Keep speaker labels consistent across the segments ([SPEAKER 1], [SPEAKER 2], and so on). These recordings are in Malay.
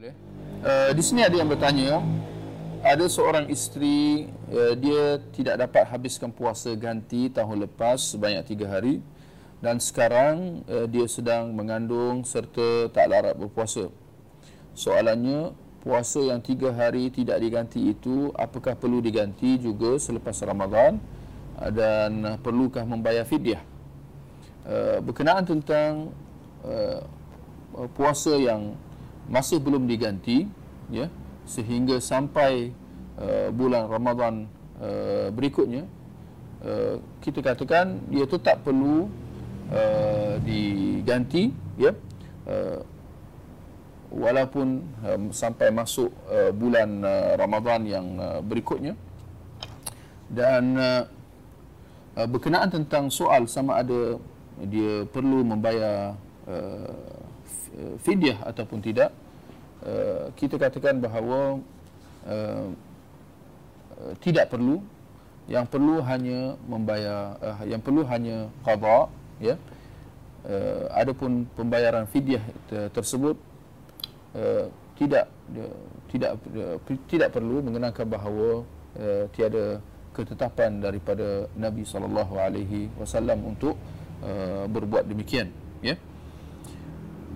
[SPEAKER 1] Boleh. Uh, di sini ada yang bertanya, ada seorang isteri uh, dia tidak dapat habiskan puasa ganti tahun lepas sebanyak tiga hari dan sekarang uh, dia sedang mengandung serta tak larat berpuasa. Soalannya, puasa yang tiga hari tidak diganti itu apakah perlu diganti juga selepas Ramadan uh, dan perlukah membayar fidyah? Uh, berkenaan tentang uh, puasa yang masih belum diganti ya sehingga sampai uh, bulan Ramadan uh, berikutnya uh, kita katakan dia tetap perlu uh, diganti ya uh, walaupun um, sampai masuk uh, bulan uh, Ramadan yang uh, berikutnya. Dan uh, uh, berkenaan tentang soal sama ada dia perlu membayar uh, fidyah ataupun tidak uh, kita katakan bahawa uh, uh, tidak perlu. Yang perlu hanya membayar uh, yang perlu hanya qada ya. Uh, adapun pembayaran fidyah tersebut uh, tidak uh, tidak uh, tidak perlu mengenangkan bahawa uh, tiada ketetapan daripada Nabi sallallahu alaihi wasallam untuk uh, berbuat demikian ya.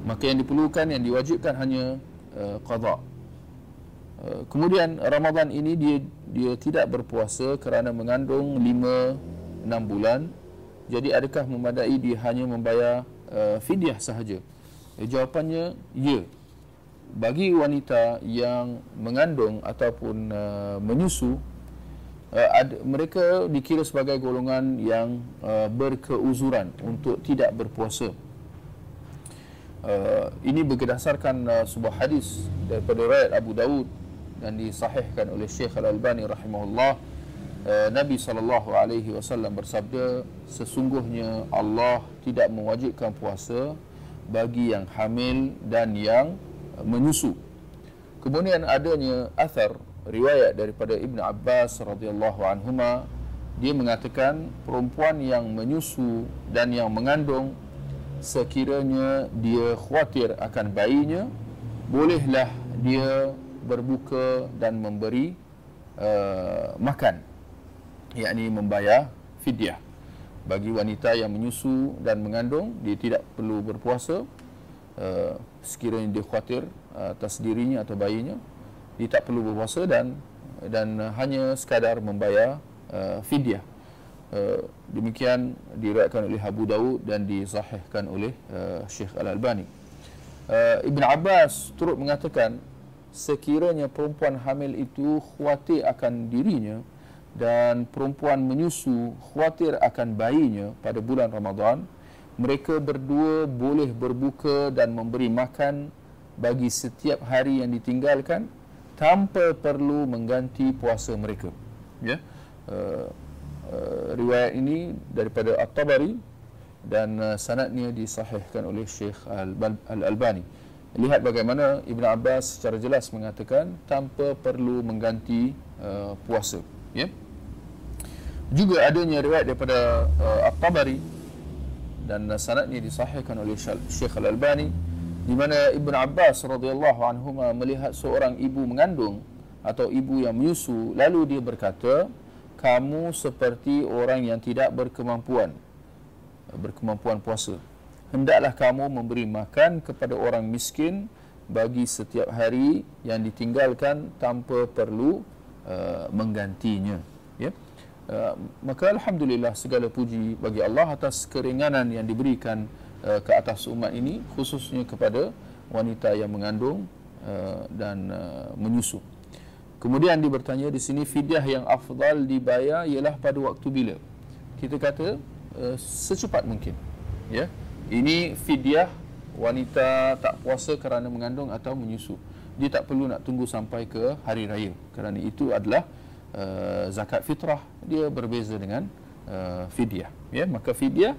[SPEAKER 1] Maka yang diperlukan yang diwajibkan hanya uh, qada uh, kemudian Ramadan ini dia dia tidak berpuasa kerana mengandung 5 6 bulan. Jadi adakah memadai dia hanya membayar uh, fidyah sahaja? Eh, jawapannya ya. Bagi wanita yang mengandung ataupun uh, menyusu mereka dikira sebagai golongan yang berkeuzuran untuk tidak berpuasa Uh, ini berdasarkan uh, sebuah hadis daripada riwayat Abu Dawud dan disahihkan oleh Syekh Al-Albani rahimahullah uh, Nabi sallallahu alaihi wasallam bersabda sesungguhnya Allah tidak mewajibkan puasa bagi yang hamil dan yang uh, menyusu. Kemudian adanya athar riwayat daripada Ibn Abbas radhiyallahu anhuma dia mengatakan perempuan yang menyusu dan yang mengandung sekiranya dia khawatir akan bayinya bolehlah dia berbuka dan memberi uh, makan. Yakni membayar fidyah. Bagi wanita yang menyusu dan mengandung dia tidak perlu berpuasa uh, sekiranya dia khawatir atas dirinya atau bayinya dia tak perlu berpuasa dan dan hanya sekadar membayar uh, fidyah Eh, demikian diriwayatkan oleh Abu Dawud dan disahihkan oleh uh, Syekh Al-Albani. Uh, Ibn Abbas turut mengatakan sekiranya perempuan hamil itu khawatir akan dirinya dan perempuan menyusu khawatir akan bayinya pada bulan Ramadan, mereka berdua boleh berbuka dan memberi makan bagi setiap hari yang ditinggalkan tanpa perlu mengganti puasa mereka. Ya. Uh, Uh, riwayat ini daripada At-Tabari dan uh, sanadnya disahihkan oleh Syekh Al-Albani. Lihat bagaimana Ibn Abbas secara jelas mengatakan tanpa perlu mengganti uh, puasa. Ya? Juga adanya riwayat daripada uh, At-Tabari dan uh, sanadnya disahihkan oleh Syekh Al-Albani di mana Ibn Abbas radhiyallahu anhu melihat seorang ibu mengandung atau ibu yang menyusu lalu dia berkata kamu seperti orang yang tidak berkemampuan berkemampuan puasa. Hendaklah kamu memberi makan kepada orang miskin bagi setiap hari yang ditinggalkan tanpa perlu uh, menggantinya ya. Uh, maka alhamdulillah segala puji bagi Allah atas keringanan yang diberikan uh, ke atas umat ini khususnya kepada wanita yang mengandung uh, dan uh, menyusu Kemudian dia bertanya di sini fidyah yang afdal dibayar ialah pada waktu bila? Kita kata uh, secepat mungkin. Ya. Ini fidyah wanita tak puasa kerana mengandung atau menyusu. Dia tak perlu nak tunggu sampai ke hari raya kerana itu adalah uh, zakat fitrah. Dia berbeza dengan uh, fidyah. Ya, maka fidyah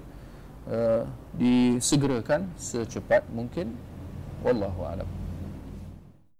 [SPEAKER 1] uh, disegerakan secepat mungkin. Wallahu a'lam.